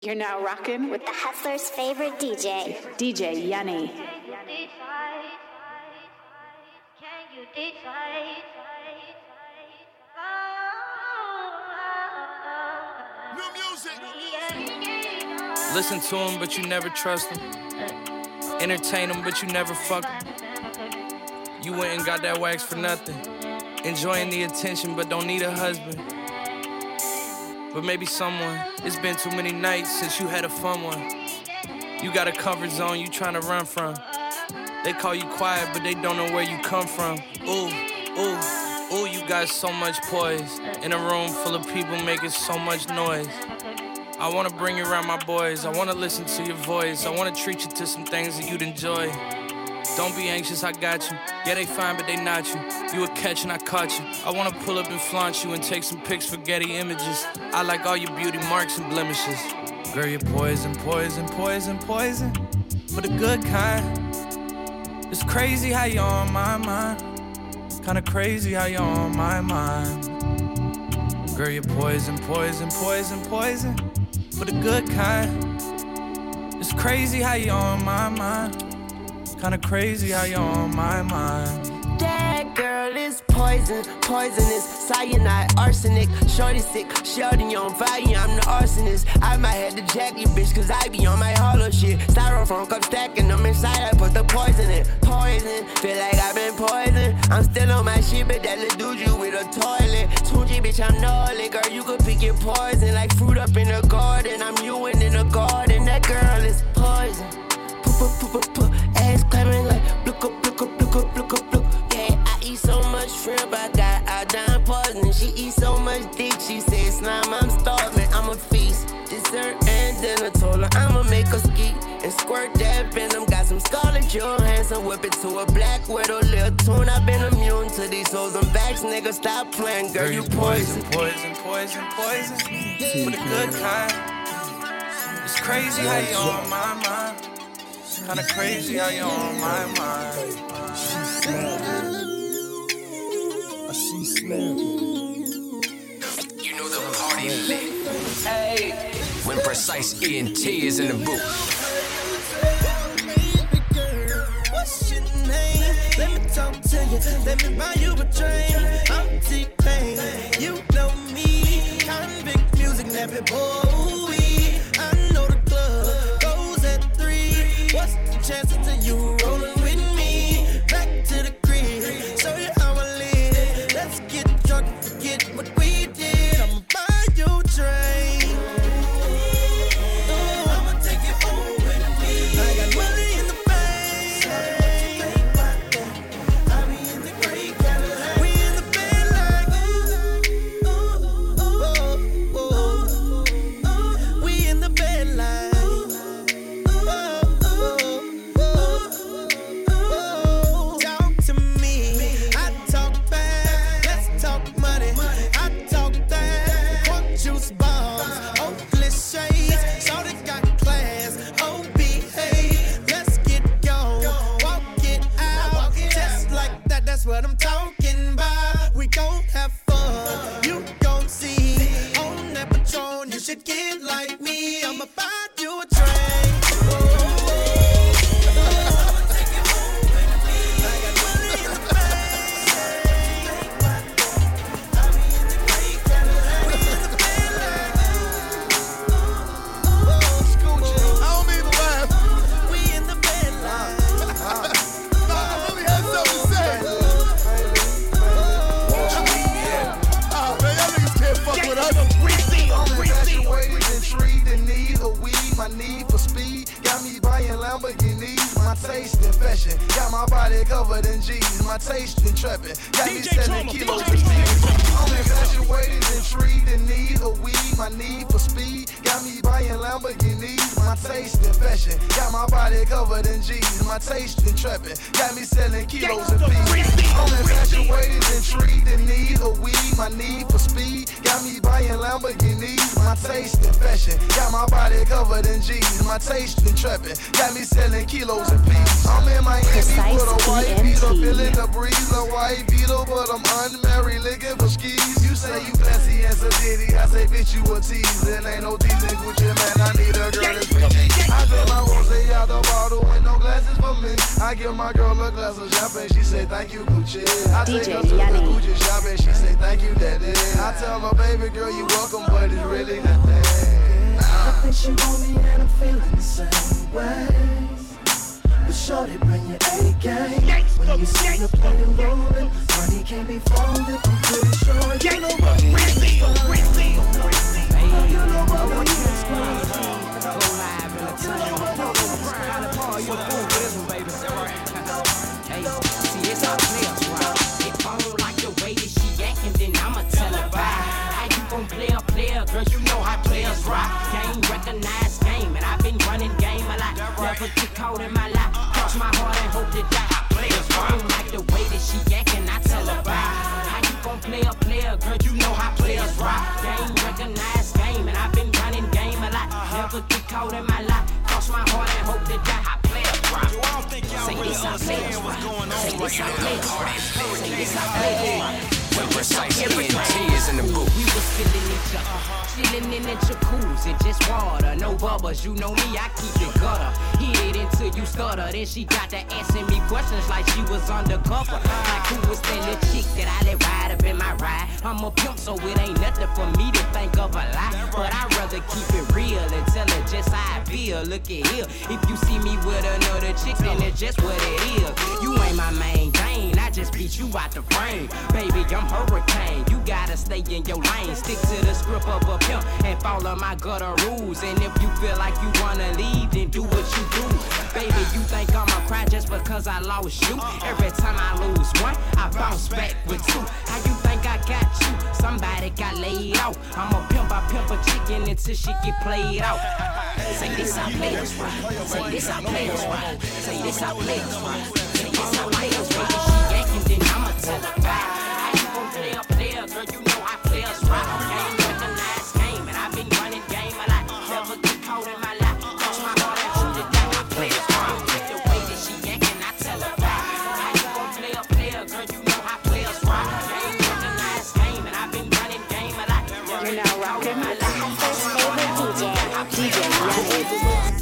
You're now rocking with the hustler's favorite DJ, DJ Yuni. Listen to him, but you never trust him. Entertain him, but you never fuck him. You went and got that wax for nothing. Enjoying the attention, but don't need a husband. But maybe someone. It's been too many nights since you had a fun one. You got a comfort zone you trying to run from. They call you quiet, but they don't know where you come from. Ooh, ooh, ooh, you got so much poise. In a room full of people making so much noise. I wanna bring you around my boys. I wanna listen to your voice. I wanna treat you to some things that you'd enjoy. Don't be anxious, I got you. Yeah, they fine, but they not you. You a catch and I caught you. I wanna pull up and flaunt you and take some pics for Getty images. I like all your beauty marks and blemishes. Girl, you're poison, poison, poison, poison. For the good kind. It's crazy how you're on my mind. Kinda crazy how you're on my mind. Girl, you're poison, poison, poison, poison. For the good kind. It's crazy how you're on my mind. Kinda crazy how you're on my mind. That girl is poison, poisonous, cyanide, arsenic. Shorty sick, shorty on fire, I'm the arsonist. I might have to jack you, bitch, cause I be on my hollow shit. Styrofoam cup stacking them inside, I put the poison in. Poison, feel like I've been poisoned. I'm still on my shit, but that little dude you with a toilet. 2G, bitch, I'm gnarly, girl, you could pick your poison. Like fruit up in the garden, I'm you in the garden. That girl is poison. Ass clapping like look up, look up, look up, look up, look. Yeah, I eat so much shrimp, I got iodine poisoning. She eat so much dick, she said slime, I'm starving. I'm a feast, dessert and dinner. Told her I'ma make her ski and squirt that venom. Got some Scarlett Johansson, whip it to a black widow, little tune. I've been immune to these hoes and backs, nigga. Stop playing, girl, you poison, poison, poison, poison. For the good kind. It's crazy how you on my mind. Kinda crazy how you on my mind. I see slam. You know the party lit. Hey. When precise ENT is in the booth. What's your name? Let me talk to you. Let me buy you a drink. I'm T-Pain. You know me. Convict music, nappy boy. Caught in my life. Cross my heart and hope to die. How players rock. I don't like the way that she acting, I tell her bye. How you gon' play a player, girl? You know how players rock. Game recognized game, and I've been running game a lot. Never get caught in my life. Cross my heart and hope to die. How players rock. Say this how players rock. Say this how players rock. Say this how players rock. When precise in the booth. We was feeling each uh-huh. other, chilling in the jacuzzi, just water, no bubbles. You know me, I keep it gutter. Hit it until you stutter. Then she got to asking me questions like she was undercover. Like who was that little chick that I let ride up in my ride? I'm a pimp, so it ain't nothing for me to think of a lie. But I'd rather keep it real and tell her just how I feel. Look at here, if you see me with another chick, then it's just what it is. You ain't my main vein, I just beat you out the frame. Baby, I'm hurricane. You gotta stay in your lane. Stick to the script of a pimp and follow my gutter rules. And if you feel like you wanna leave, then do what you do. Baby, you think I'ma cry just because I lost you? Every time I lose one, I bounce back with two. How you think I got you? Somebody got laid out. I'm a pimp, I pimp a chicken until she get played out. Say this I play this rock. Say this how players rock. Say this how players rock. Say this how players rock. She acting, then I'ma tell her bye.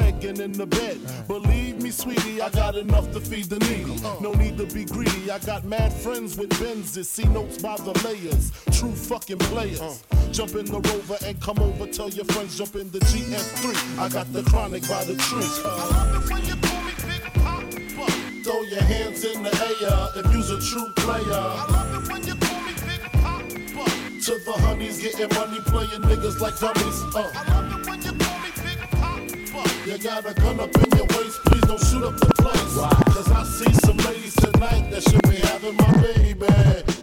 and in the bed. Believe me, sweetie, I got enough to feed the needy. No need to be greedy. I got mad friends with Benzes. See notes by the layers. True fucking players. Jump in the rover and come over. Tell your friends jump in the GS3. I got the chronic by the tree. Throw your hands in the air if you's a true player. I love it when you call me Big Papa. To the honeys getting money, playing niggas like dummies. Uh. You got a gun up in your waist, please don't shoot up the place. Cause I see some ladies tonight that should be having my baby.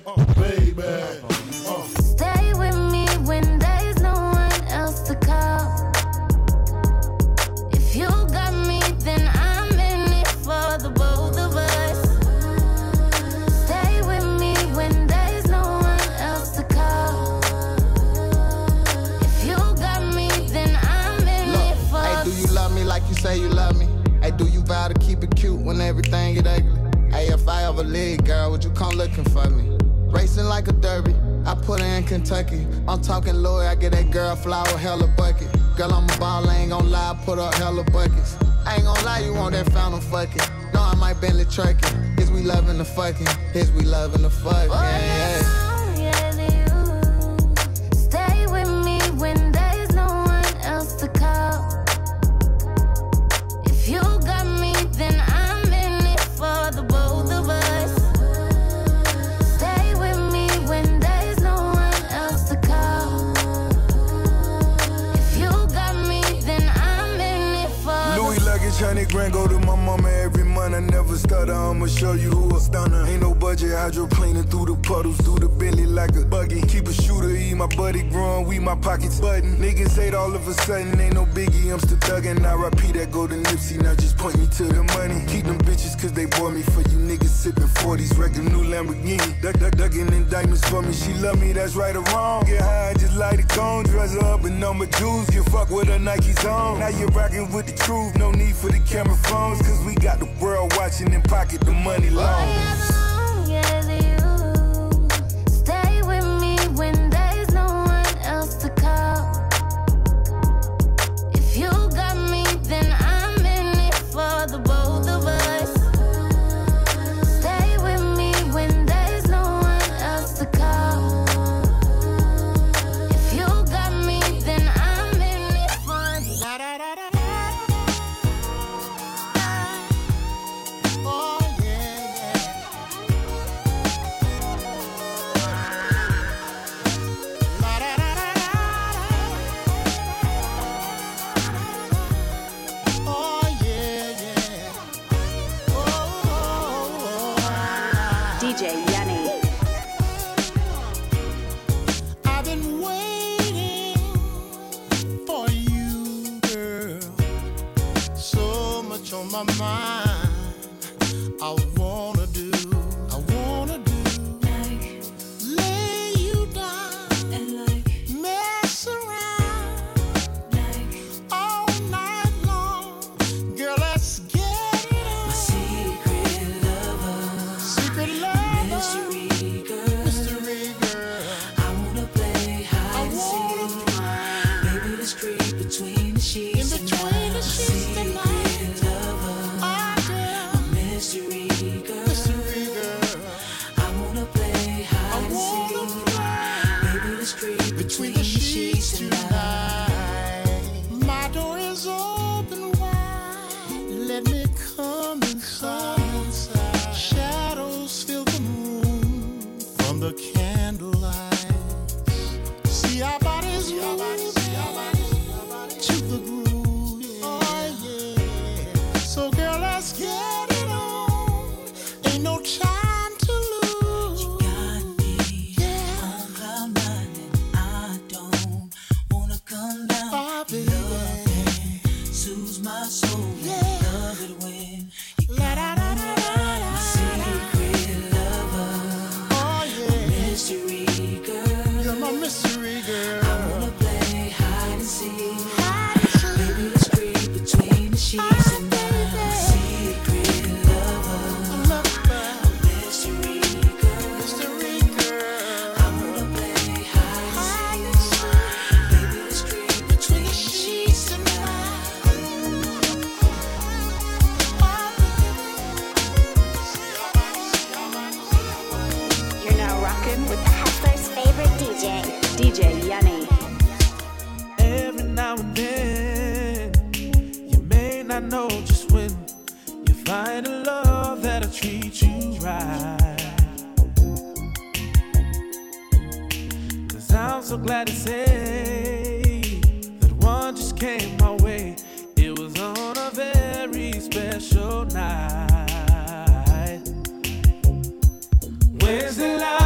Uh, baby. When everything get ugly? Hey, if I ever leave, girl, would you come looking for me? Racing like a derby, I put her in Kentucky. I'm talking Lloyd, I get that girl flower hella bucket. Girl, I'm a ball, I ain't gon' lie, I put up hella buckets. I ain't gon' lie, you want that fountain fucking. No, I might Bentley trucking. Is we loving the fucking? Is we loving the fucking? Oh, yeah. yeah, I'ma show you who a stunner. Ain't no budget, hydroplaning through the puddles, through the Bentley like a buggy. Keep a shooter, eat my buddy growing, we my pockets button. Niggas hate all of a sudden, ain't no biggie, I'm still thuggin'. repeat that go to Nipsey, now just point me to the money. Keep them bitches, cause they bore me for you niggas sippin' 40s, wrecking new Lamborghini. Duck, duck, duckin' in diamonds for me, she love me, that's right or wrong. Get high, just light a cone, dress up in number my jewels. You fuck with a Nike zone. Now you're rockin' with the truth, no need for the camera phones, cause we got the world watching pocket, the money long. my mind. DJ, DJ Yuni. Every now and then, you may not know just when you find a love that'll treat you right. Cause I'm so glad to say that one just came my way. It was on a very special night. Where's the light?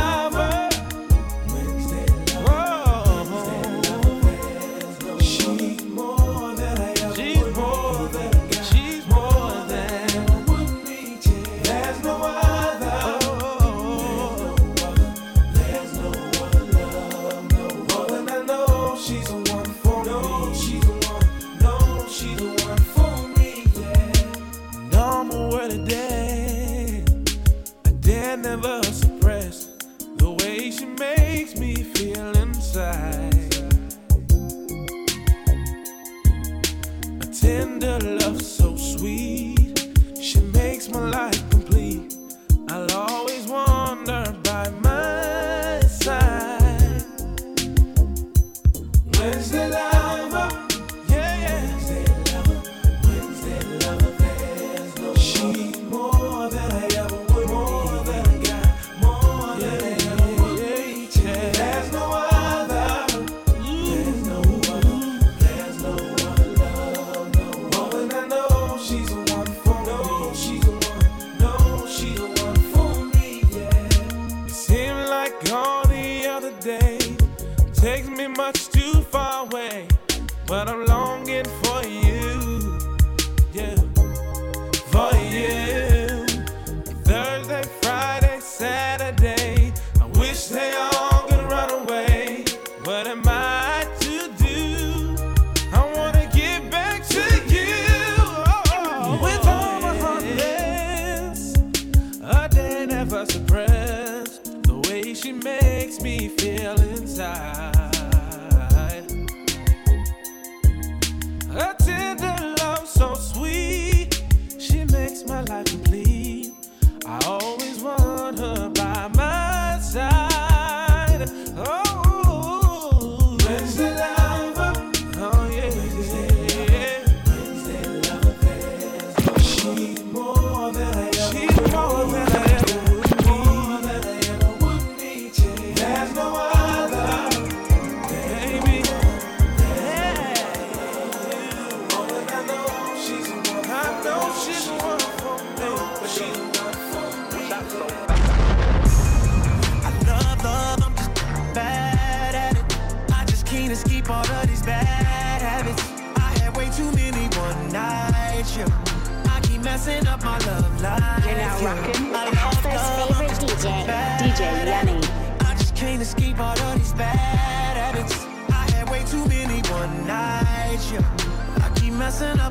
but I'm lonely.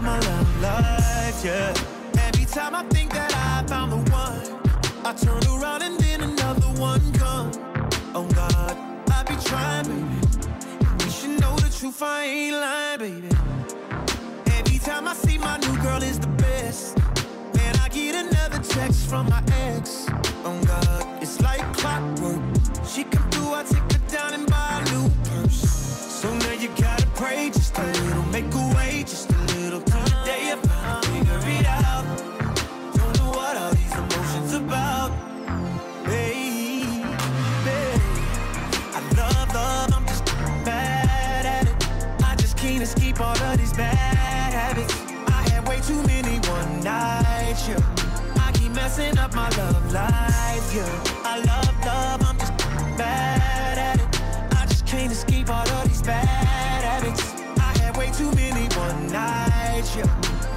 My love life, yeah. Every time I think that I found the one, I turn around and then another one come. Oh God, I be trying, baby. You should know the truth, I ain't lying, baby. Every time I see my new girl is the best. Man, I get another text from my ex. Oh God, it's like clockwork. She come through, I take messing up my love life, yeah. I love love, I'm just bad at it. I just can't escape all of these bad habits. I had way too many one nights, yeah.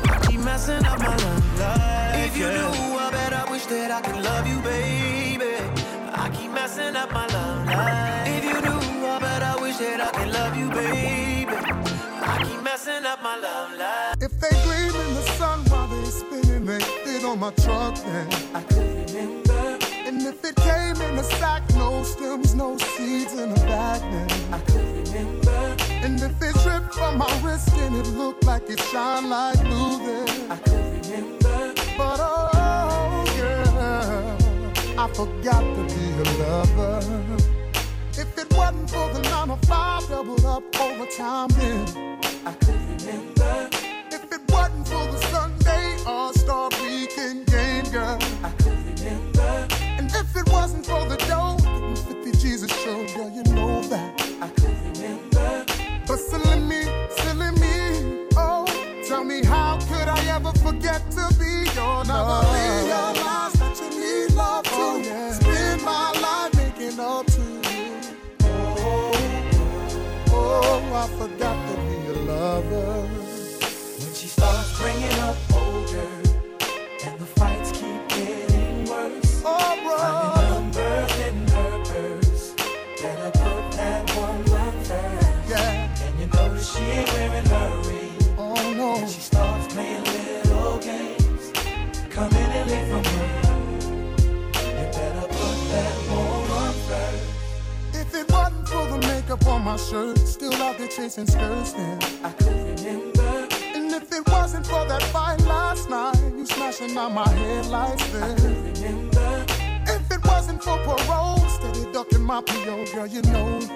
I keep messing up my love life. If you knew, I bet I wish that I could love you, baby. I keep messing up my love life. If you knew, I bet I wish that I could love you, baby. I keep messing up my love life. If they gleam on my truck then. I could remember. And if it came in a sack, no stems, no seeds in a bag then. I could remember. And if it dripped from my wrist and it looked like it shine like blue then. I could remember. But oh yeah, I forgot to be a lover. If it wasn't for the nine to five doubled up overtime then. I could remember. If it wasn't for the Sunday All-Star Weekend game, girl. I could remember. And if it wasn't for the dough, the 50 Jesus show, girl, you know that. I could remember. But silly me, silly me, oh, tell me how could I ever forget to be your Now I realize that you need love to oh, spend my life making up to you. Oh, oh, I forgot girl, you know.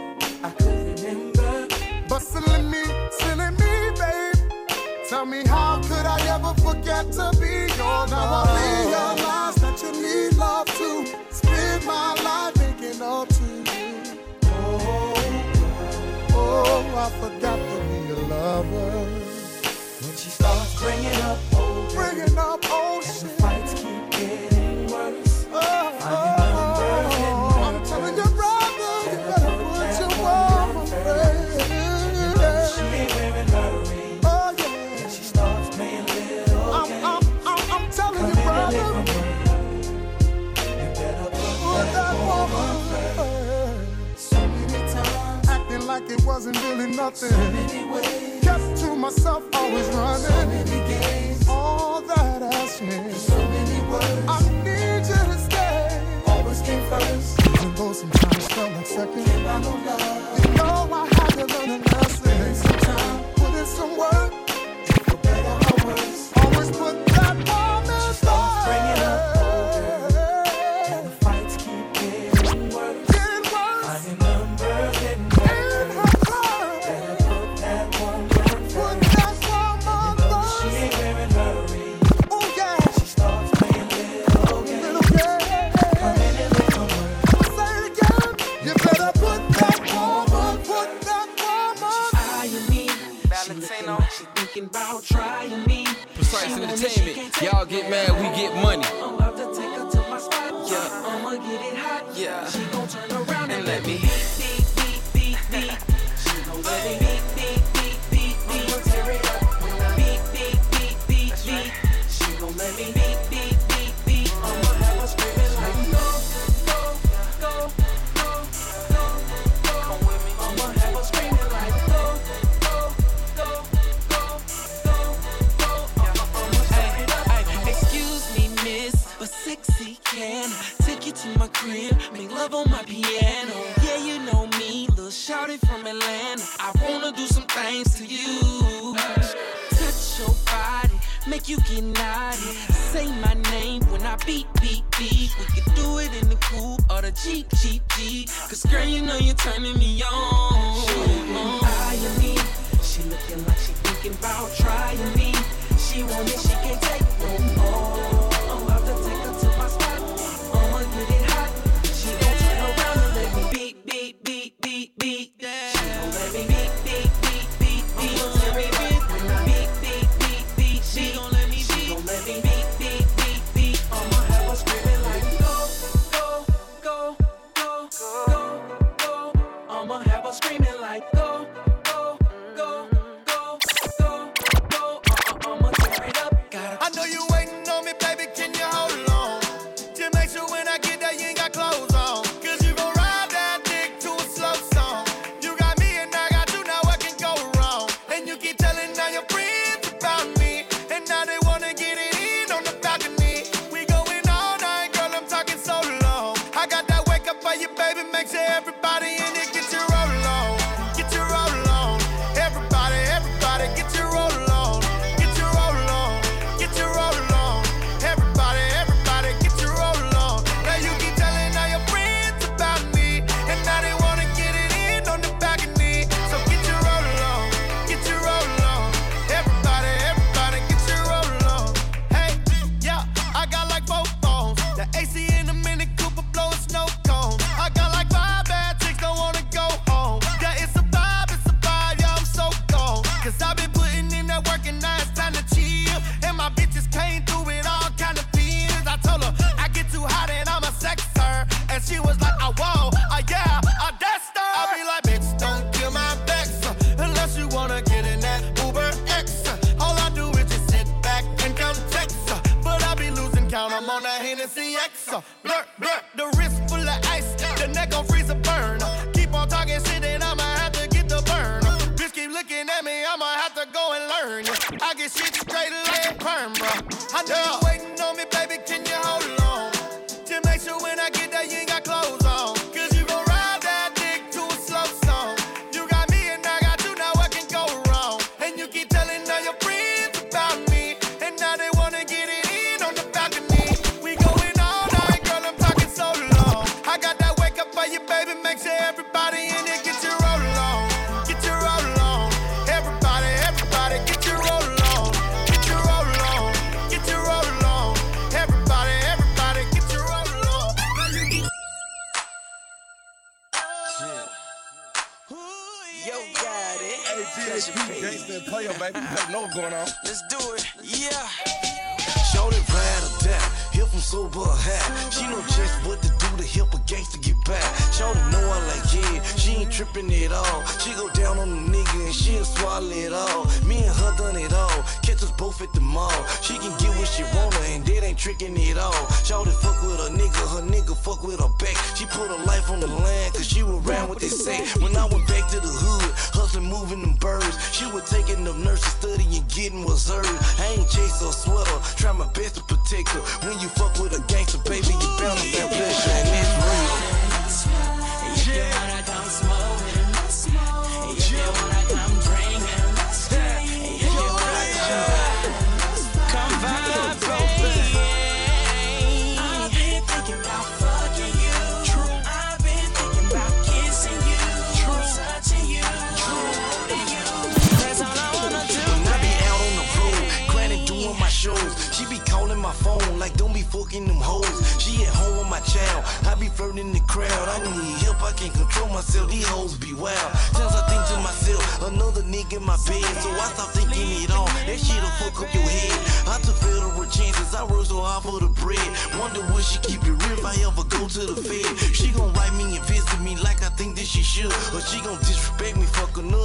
Nothing. so many ways, Kept to myself, always so running. many games, All that has changed. so many words. I need you to stay. Always came first. Even though sometimes felt like second. I. You know I had to learn a lesson. Sometime, Put in some work.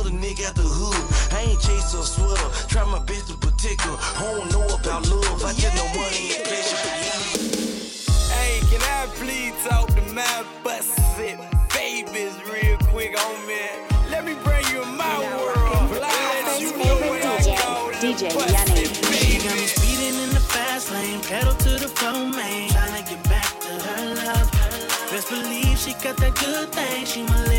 put a nigga at the hood. I ain't chase or sweater. Try my best to protect her. I don't know about love. I just know money and pleasure. Hey, can I please talk to my busted babies real quick on me? Let me bring you my world. DJ, DJ Yuni. She got me speeding in the fast lane, pedal to the floor, man. Tryna get back to her love. Best believe she got that good thing. She my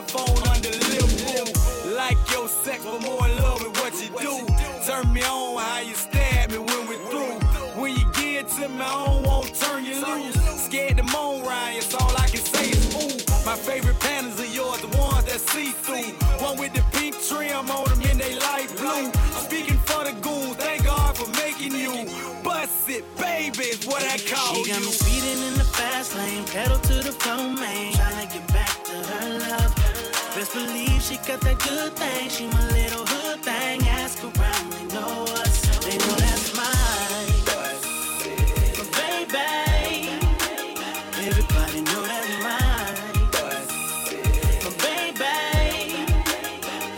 nimble in my phone under lip boo. Like your sex, but more in love with what you do. Turn me on how you stab me when we're through. When you get to me, I don't want turn you loose. Scared to moan, Ryan, so all I can say is ooh. My favorite panels are yours, the ones that see through. One with the pink trim on them in they light blue. Speaking for the goons, thank God for making you. Bust it, baby, is what I call you. She got me speeding in the fast lane, pedal to got that good thing. She my little hood thing. Ask around, they know us. They know that's mine. But baby, everybody know that's mine. But baby,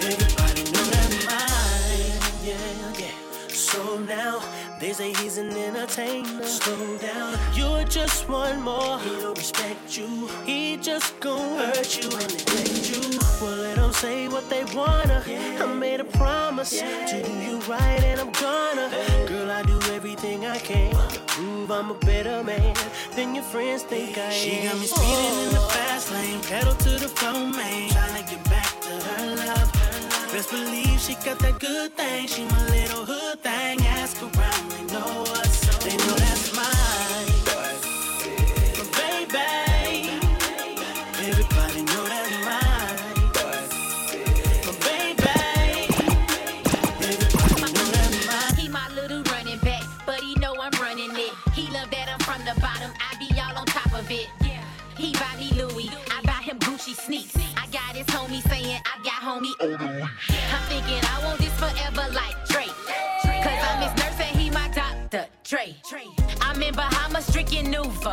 everybody know that's mine. Yeah, yeah. So now. They say he's an entertainer. Slow down, you're just one more. He don't respect you. He just gon' hurt you and say what they wanna. I made a promise to do you right, and I'm gonna. Girl, I do everything I can to prove I'm a better man than your friends think I am. She got me speeding in the oh. fast lane, pedal to the floor, man. Tryna get back to her love. Best believe she got that good thing. She my little hood thing.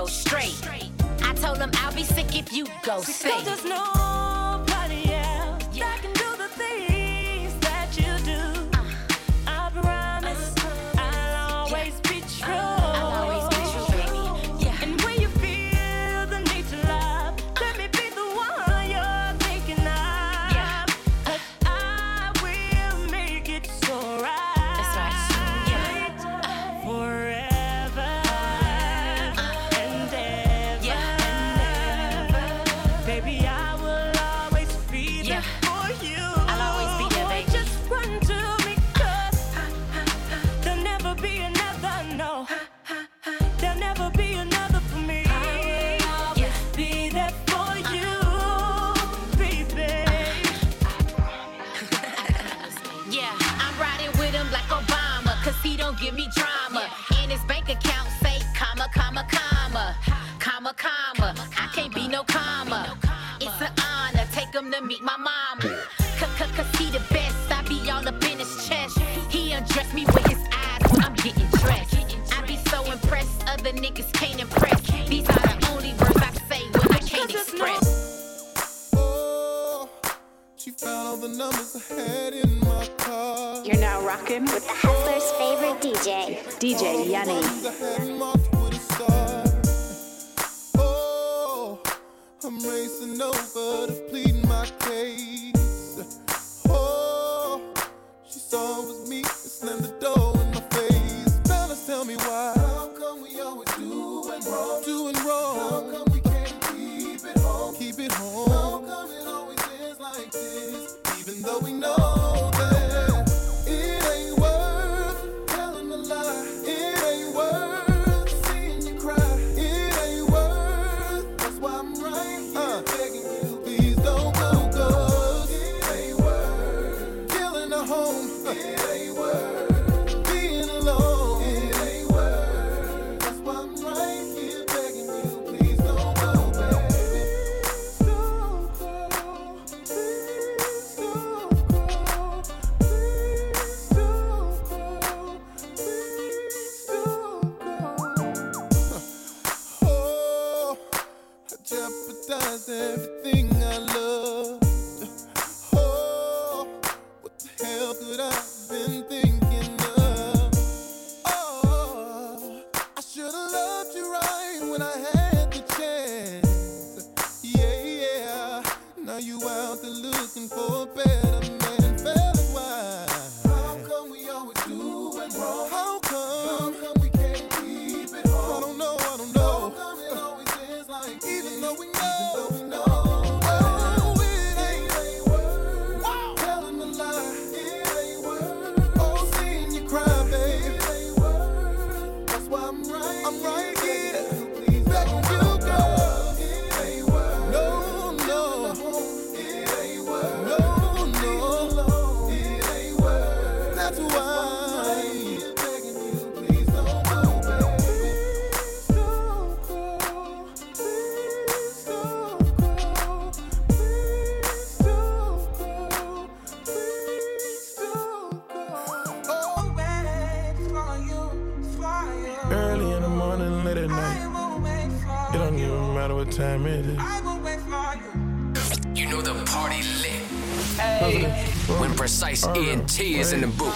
Straight. I told him I'll be sick if you go say. Because there's nobody cause he don't give me drama. And his bank account say comma, comma, comma, comma, comma. I can't be no comma. It's an honor, take him to meet my mama. Cause, cause he the best, I be all up in his chest. He undress me with his eyes when I'm getting dressed. I be so impressed, other niggas can't impress. These are the only words I say when I can't express. Oh, she found all the numbers I had in my car. You're now rocking with The hustler's favorite DJ. Yuni. You out there looking for better When precise ENT is in the booth.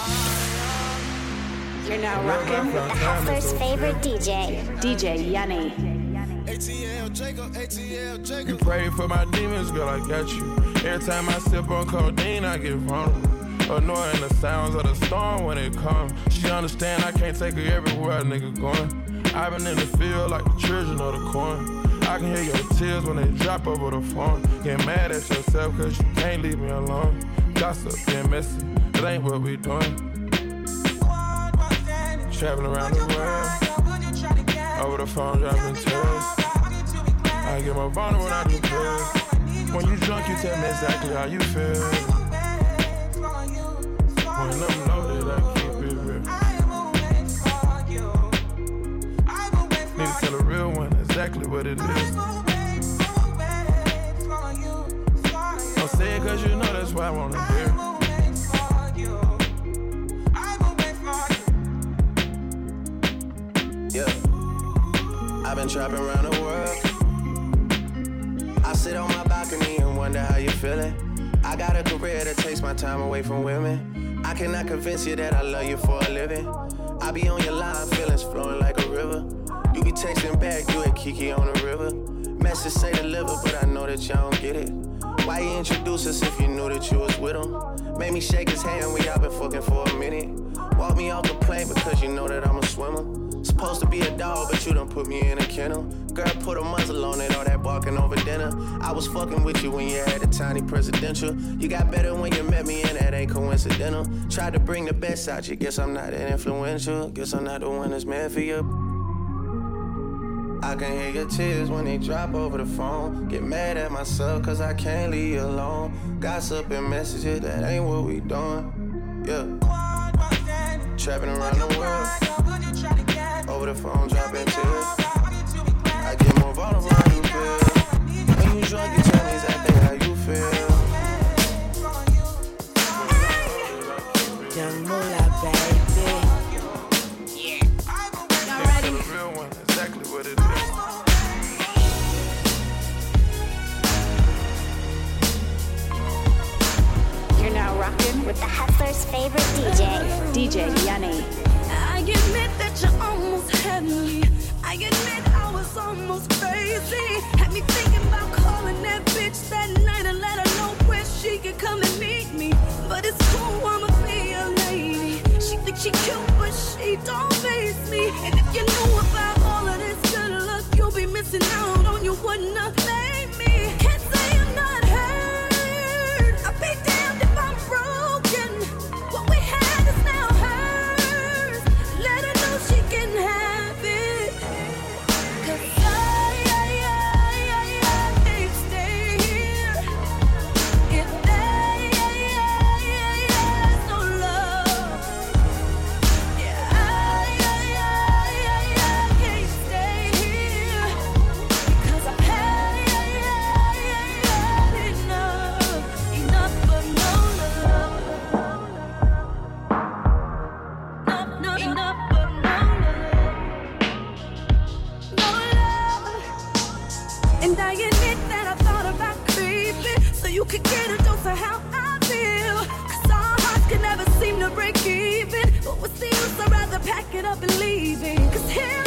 You're now rocking with The hustler's favorite DJ. DJ Yuni. ATL Jacob, ATL Jacob. You pray for my demons, girl, I got you. Every time I sip on codeine, I get vulnerable. Annoying the sounds of the storm when it comes. She understand I can't take her everywhere a nigga going. I've been in the field like the children of the corn. I can hear your tears when they drop over the phone. Get mad at yourself cause you can't leave me alone. Gossip and messy, it ain't what we doing. Traveling around the world. Over the phone, dropping tears. I get more vulnerable when I do pills. When you drunk, you tell me exactly how you feel. A that takes my time away from women. I cannot convince you that I love you for a living. I be on your line, feelings flowing like a river. You be texting back, you at Kiki on the river. Message say deliver, but I know that y'all don't get it. Why you introduce us if you knew that you was with him? Made me shake his hand, we all been fucking for a minute. Walk me off the plane because you know that I'm a swimmer. Supposed to be a dog, but you done put me in a kennel. Girl, put a muzzle on it, all that barking over dinner. I was fucking with you when you had a tiny presidential. You got better when you met me, and that ain't coincidental. Tried to bring the best out you, guess I'm not that influential. Guess I'm not the one that's meant for you. I can hear your tears when they drop over the phone. Get mad at myself cause I can't leave you alone. Gossip and messages, that ain't what we doing. Yeah. Trapping around the world. Over the phone, dropping tears. I get more vulnerable when you feel. When you drunk, you tell me exactly how you feel. Young Moolah, baby. Y'all ready? The real one, exactly what it is. You're now rocking with The hustler's favorite DJ. DJ Yuni. You almost had me. I admit I was almost crazy. Had me thinking about calling that bitch that night and let her know where she could come and meet me. But it's cool, I'ma be a lady. She thinks she cute, but she don't face me. And if you knew about all of this good luck, you'll be missing out on you wouldn't have seems I'd rather pack it up and leave it. Cause here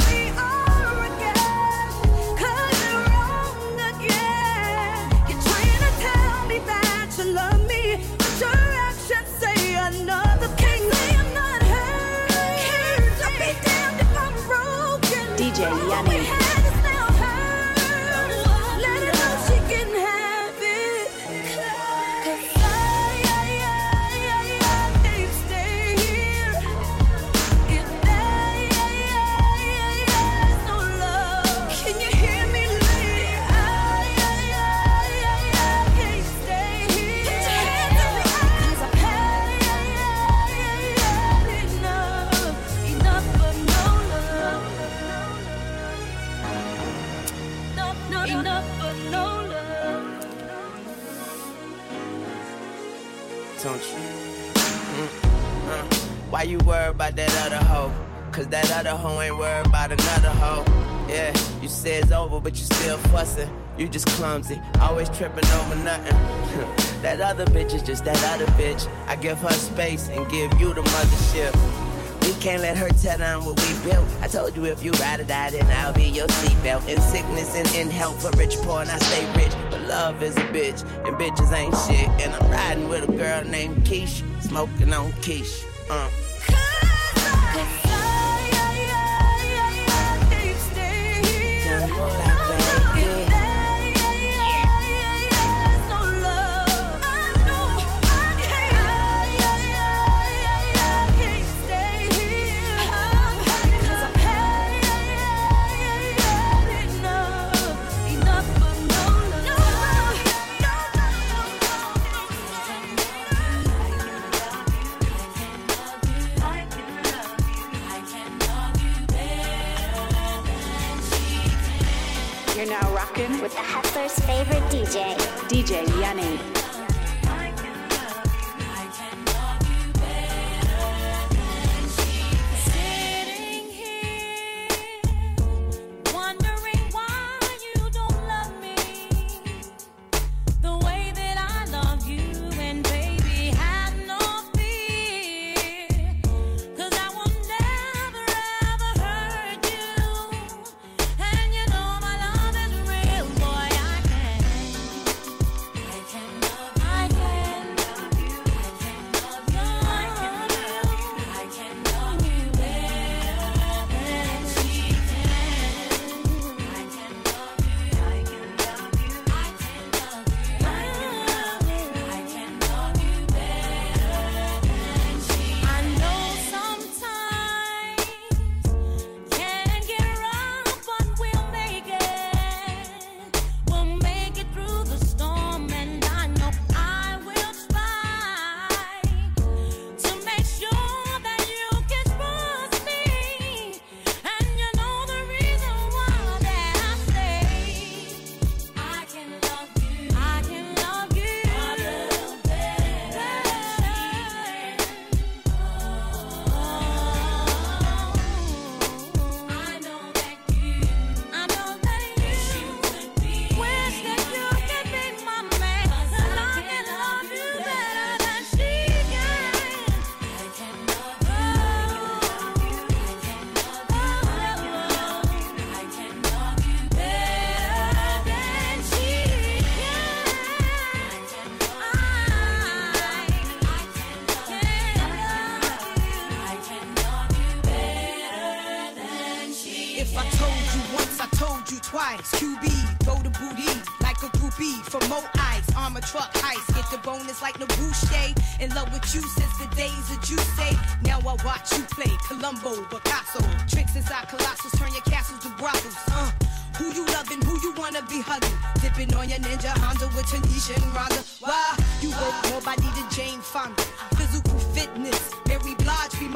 Cause that other hoe ain't worried about another hoe. Yeah, you say it's over, but you still fussing. You just clumsy, always tripping over nothing. that other bitch is just that other bitch. I give her space and give you the mothership. We can't let her tear down what we built. I told you if you ride or die, then I'll be your seatbelt. In sickness and in health, for rich, poor, and I stay rich. But love is a bitch, and bitches ain't shit. And I'm riding with a girl named Keisha, smoking on Keisha. Uh. Miami.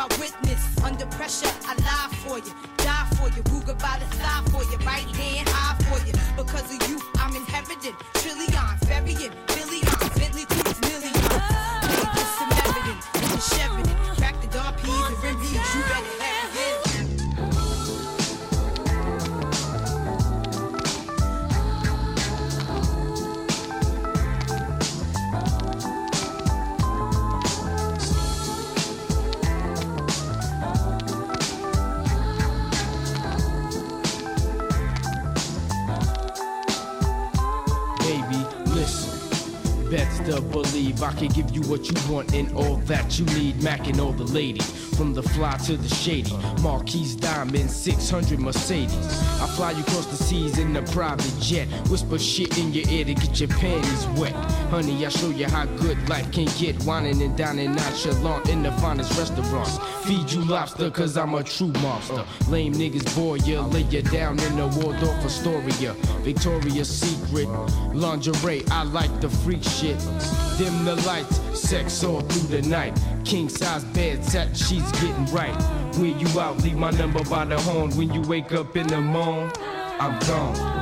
my witness. Under pressure, I lie for you, die for you. Ruger by the give you what you want and all that you need. Mac and all the ladies, from the fly to the shady. Marquise Diamond, 600 Mercedes. I fly you across the seas in a private jet. Whisper shit in your ear to get your panties wet. Honey, I show you how good life can get. Whining and dining nonchalant in the finest restaurants. Feed you lobster, cause I'm a true monster. Lame niggas bore ya, lay you down in the Waldorf Astoria. Victoria's Secret, lingerie, I like the freak shit. Dim the lights, sex all through the night. King size bed, satin sheets getting right. When you out, leave my number by the horn. When you wake up in the morning, I'm gone.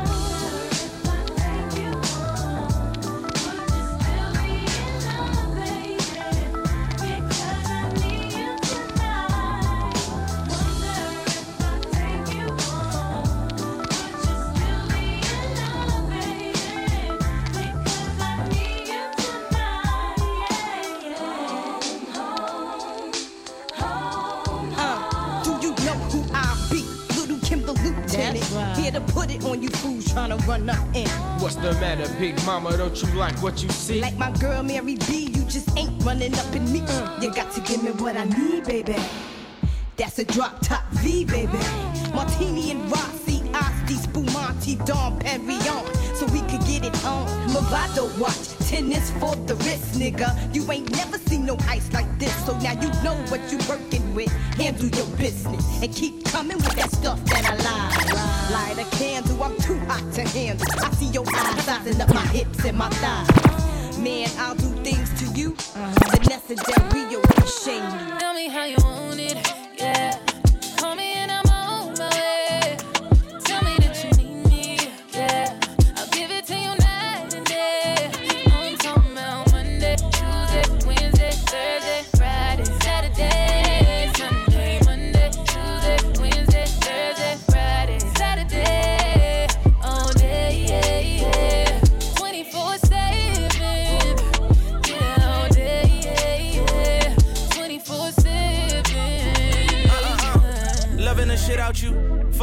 What's the matter, big mama? Don't you like what you see? Like my girl Mary B, you just ain't running up in me. You got to give me what I need, baby. That's a drop top V, baby. Martini and Rossi, Asti, Spumante, Dom Perignon. So we could get it on. Movado watch, tennis for the wrist, nigga. You ain't never seen no ice like this. So now you know what you working with. Handle your business and keep coming with that stuff that I lie. Light a candle, I'm too hot to handle. I see your eyes sizing up my hips and my thighs. Man, I'll do things to you. Uh-huh. Vanessa Del Rio can shame you. Tell me how you want it,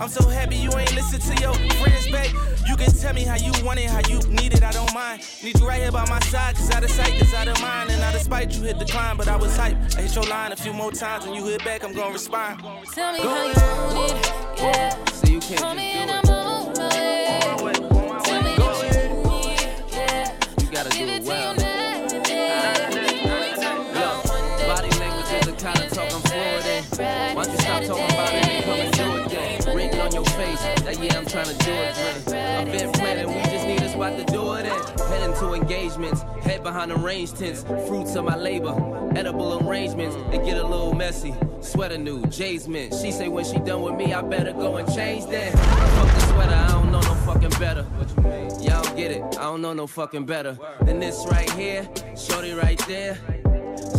I'm so happy you ain't listen to your friends, babe. You can tell me how you want it, how you need it, I don't mind. Need you right here by my side, cause out of sight is out of mind. And out of spite, you hit the climb, but I was hype. I hit your line a few more times, when you hit back, I'm gonna respond. Tell me how you want it, yeah. So you can't Call me and just I'm on my way. Tell me that you need do it. You gotta do Give it it to you well. night and day. Yo, body language is the kind of talk I'm fluent in. Why don't you stop talking then. I've been planning, we just need a spot to do it in. Heading to engagements, head behind the range tents, fruits of my labor, edible arrangements, it get a little messy. Sweater new, Jay's mint. She say when she done with me, I better go and change that. Fuck the sweater, I don't know no fucking better. Y'all get it, I don't know no fucking better than this right here, shorty right there.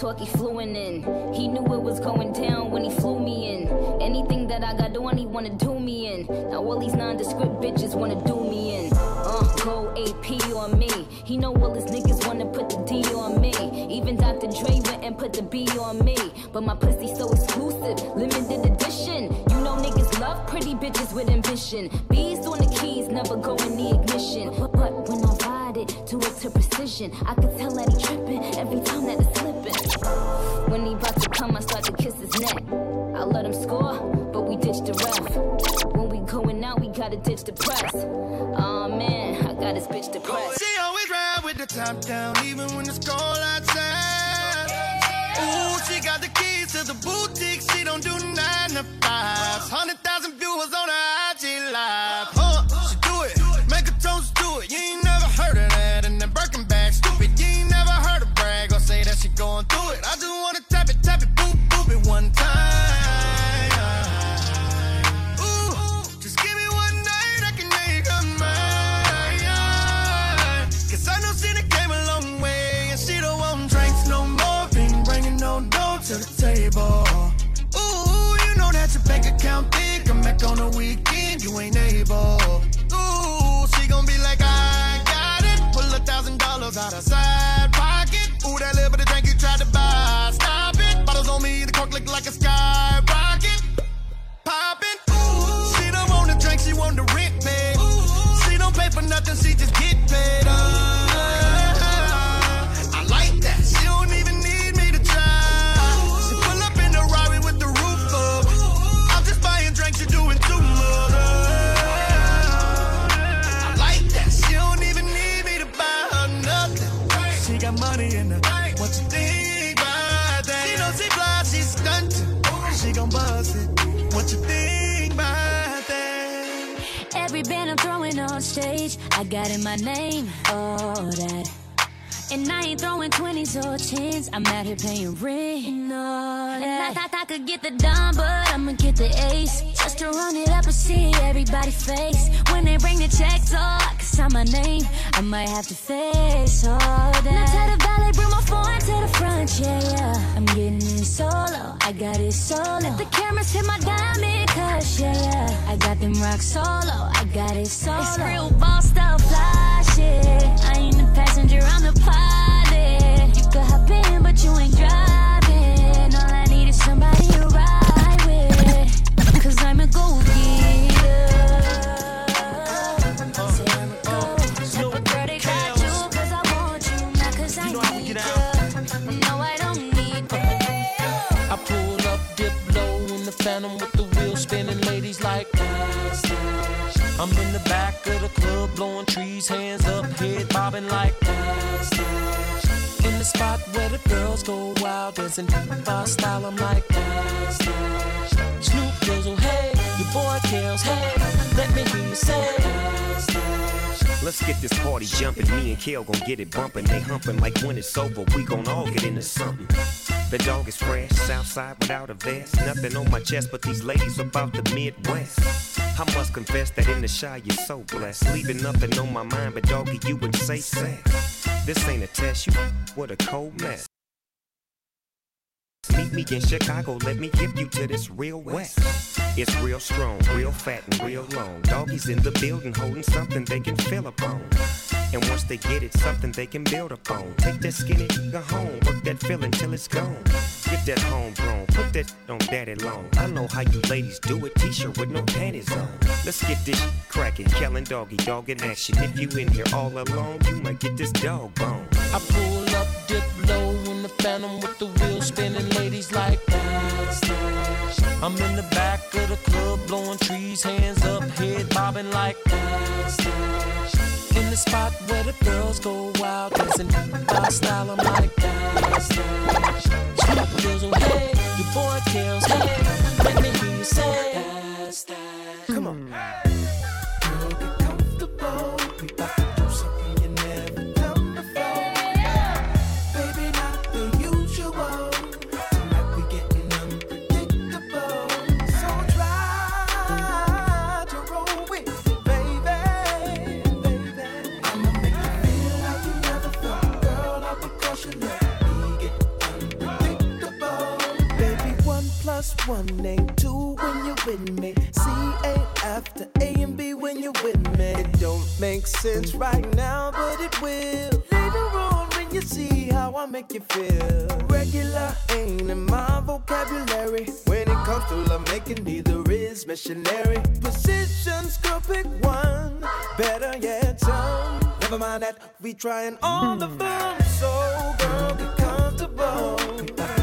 talk he in. He knew it was going down when he flew me in. Anything that I got on, he wanna do me in. Now all these nondescript bitches wanna do me in. Uh, go AP on me. He know all his niggas wanna put the D on me. Even Dr. Dre went and put the B on me. But my pussy so exclusive, limited edition. You pretty bitches with ambition. Bees on the keys, never go in the ignition. But, when I ride it, do it to precision. I could tell that he tripping every time that it's slipping. When he about to come, I start to kiss his neck. I let him score, but we ditch the ref. When we going out, we gotta ditch the press. Aw man, I gotta this bitch depressed. She always ride with the top down, even when it's cold outside. Ooh, she got the keys to the boutique. She don't do nine to fives. Hundred going through it. I just wanna tap it, tap it, boop, boop it one time. Ooh, just give me one night, I can make her mine. Cause I know done came a long way, and she don't want drinks no more. Been bringing no dough to the table. Ooh, you know that your bank account big. Come back on the weekend, you ain't able. I got in my name, all that. And I ain't throwing 20s or 10s, I'm out here paying rent, and all that. And I thought I could get the dime, but I'ma get the ace. Just to run it up and see everybody face. When they bring the checks, oh, I can sign my name. I might have to face all that. Now tell the ballet, bring my phone to the front, yeah, yeah. I'm getting it solo, I got it solo. Let the cameras hit my diamond cush, yeah, yeah. I got them rock solo, I got it solo. It's real boss style phantom with the wheels spinning, ladies like. I'm in the back of the club, blowing trees, hands up, head bobbing like. In the spot where the girls go wild, dancing my style, I'm like. Snoop Dizzle, hey, your boy Kels, hey, let me hear you say. Let's get this party jumping. Me and Kale gon' get it bumping. They humping like when it's over. We gon' all get into something. The dog is fresh, Southside without a vest. Nothing on my chest, but these ladies about the Midwest. I must confess that in the shy you're so blessed. Leaving nothing on my mind, but doggy, you would say sex. This ain't a test, you what a cold mess. Meet me in Chicago, let me give you to this real west. It's real strong, real fat, and real long. Doggies in the building holding something they can feel upon. And once they get it, something they can build upon. Take that skinny nigga home, work that feeling till it's gone. Get that homegrown, put that on daddy long. I know how you ladies do it, t-shirt with no panties on. Let's get this cracking, Kellen doggy, dog in action. If you in here all alone, you might get this dog bone. I pull up, dip low in the phantom with the wheels spinning, ladies like dance, dance. I'm in the back of the club, blowing trees, hands up, head bobbing like dance, dance. In the spot where the girls go wild, dancing my style, I'm like dance, dance. Snoop Dizzle, hey, your boy Kels, hey, let me hear you say dance, dance. Come on. Girl, get Baby, one ain't two when you're with me. C ain't after A and B when you're with me. It don't make sense right now, but it will later on when you see how I make you feel. Regular ain't in my vocabulary. When it comes to love making, neither is missionary. Positions, girl, pick one. Better yet, some. Never mind that, we trying all the fun. So, girl, get comfortable.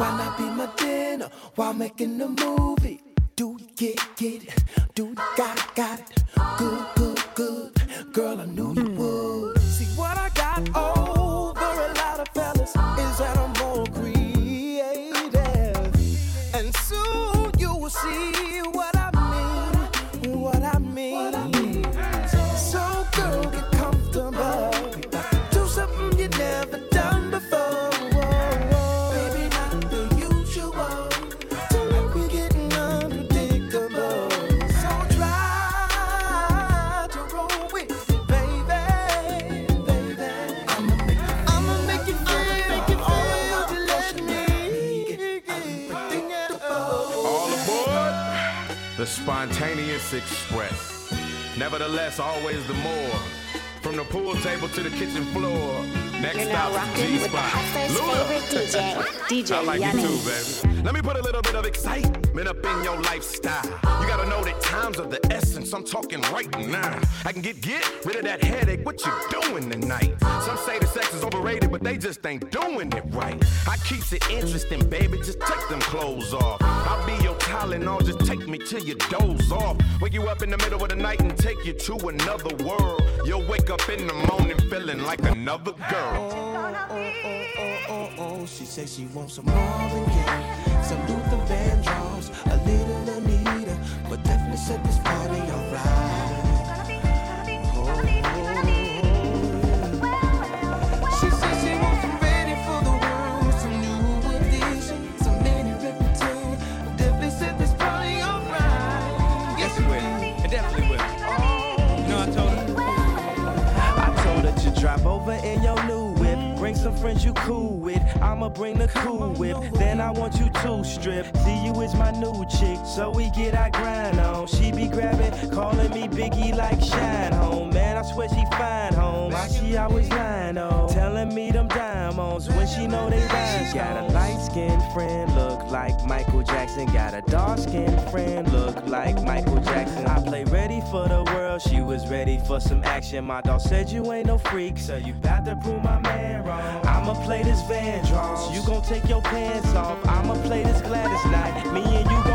Why not be my dinner while making the movie? Do you get get it? Do you got it, got it? Good, good, good. Girl, I knew you would. See what I got over a lot of fellas is that I'm more creative. And soon you will see spontaneous express. Nevertheless, always the more. From the pool table to the kitchen floor. Next stop rocking is with the G-Spot. Hustler's DJ, DJ I like you too, baby. Let me put a little bit of excitement up in your lifestyle. You gotta know that times of the essence. I'm talking right now. I can get get rid of that headache. What you doing tonight? Some say the sex is overrated, but they just ain't doing it right. I keeps it interesting, baby. Just take them clothes off. I'll be your Tylenol. Just take me till you doze off. Wake you up in the middle of the night and take you to another world. You'll wake up in the morning feeling like another girl. Oh, oh, oh she says she wants some Marvin Gaye, some Luther Vandross, a little Anita, but definitely set this party alright. Some friends you cool with. I'ma bring the cool whip. Then I want you to strip. You is my new chick. So we get our grind on. She be grabbing, calling me Biggie like Shine Home. Man, I swear she fine home. Why she always lying on? Telling me them diamonds when she know they rhyme. She got a light skinned friend, look like Michael Jackson. Got a dark skinned friend, look like Michael Jackson. I play ready for the world. She was ready for some action. My dog said you ain't no freak, so you bout to prove my man wrong. I'ma play this Van Vandross. You gon' take your pants off. I'ma play this Gladys Knight. Me and you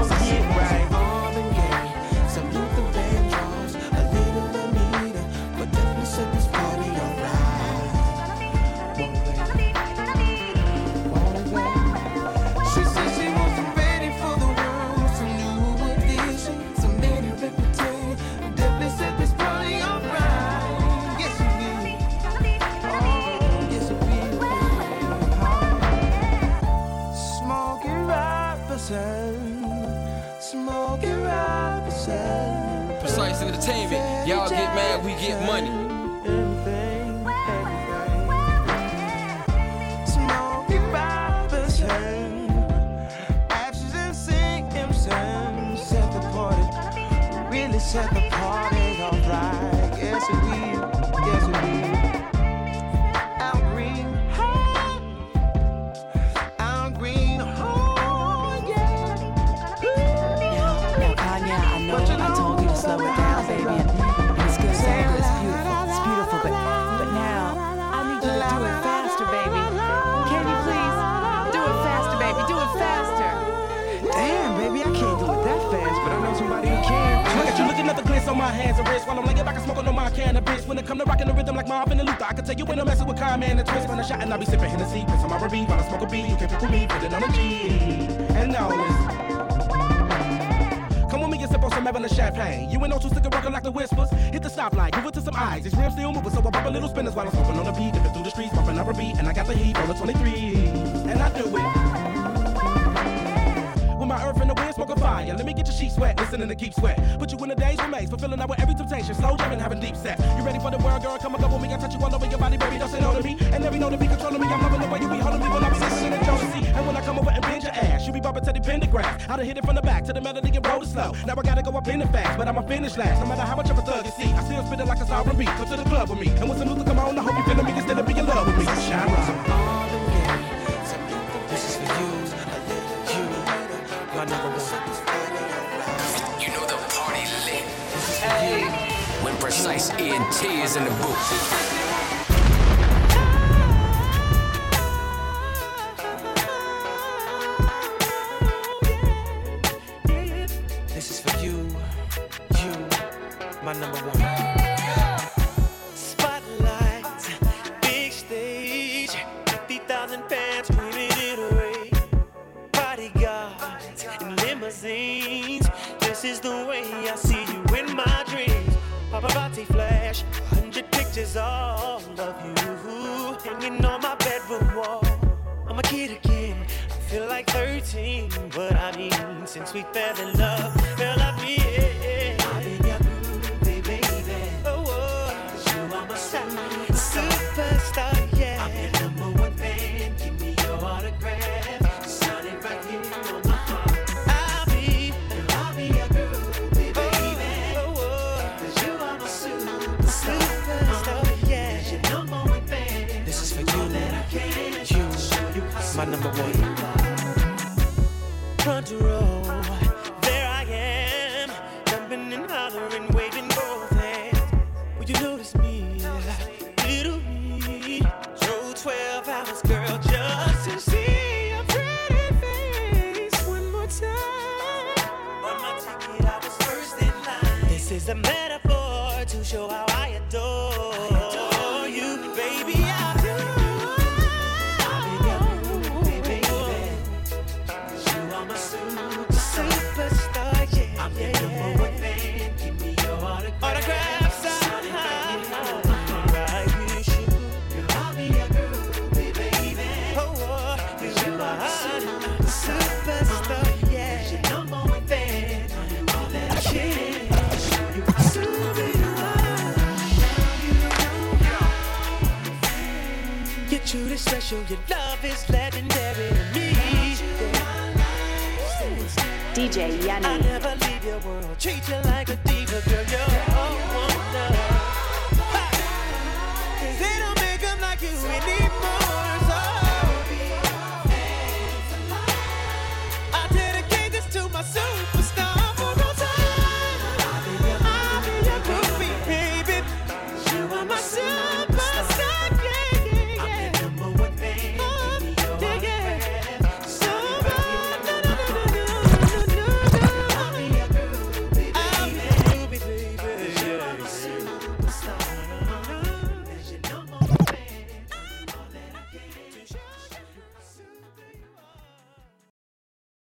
on my cannabis. When it come to rocking the rhythm like Marvin and Luther, I can tell you when I'm messing with Kyle-Man and Twist. When I shot and I'll be sipping Hennessy, piss on my R&B while I smoke a beat. You can't pick with me, put it on a G. And now listen. Come with me and sip on some Evelyn champagne. You ain't no two sticker rockin' like the whispers. Hit the stoplight, move it to some eyes. These rims still moving, so I pop a little spinners while I'm smoking on the beat. Dipping through the streets, bumping up a beat, and I got the heat on the 23. And I do it. In wind, smoking fire. Let me get your sheets wet, listening to keep sweat. Put you in the days remains, fulfilling out with every temptation. Slow jamming, having deep set. You ready for the world, girl? Come and go with me. I touch you all over your body, baby. Don't say no to me. And every know to be controlling me. I'm loving the way you be holding me when I be listening to Jodeci. And when I come over and bend your ass, you be bumping to the pentagram. I done hit it from the back to the melody and roll it slow. Now I gotta go up in the fast, but I'ma finish last. No matter how much of a thug you see, I still spit it like a sovereign beat. Come to the club with me. And when some Luther come on, I hope you feeling me instead of be in love with me. Shine rock. This is for you, you. You When precise ENT is in the booth. Number one.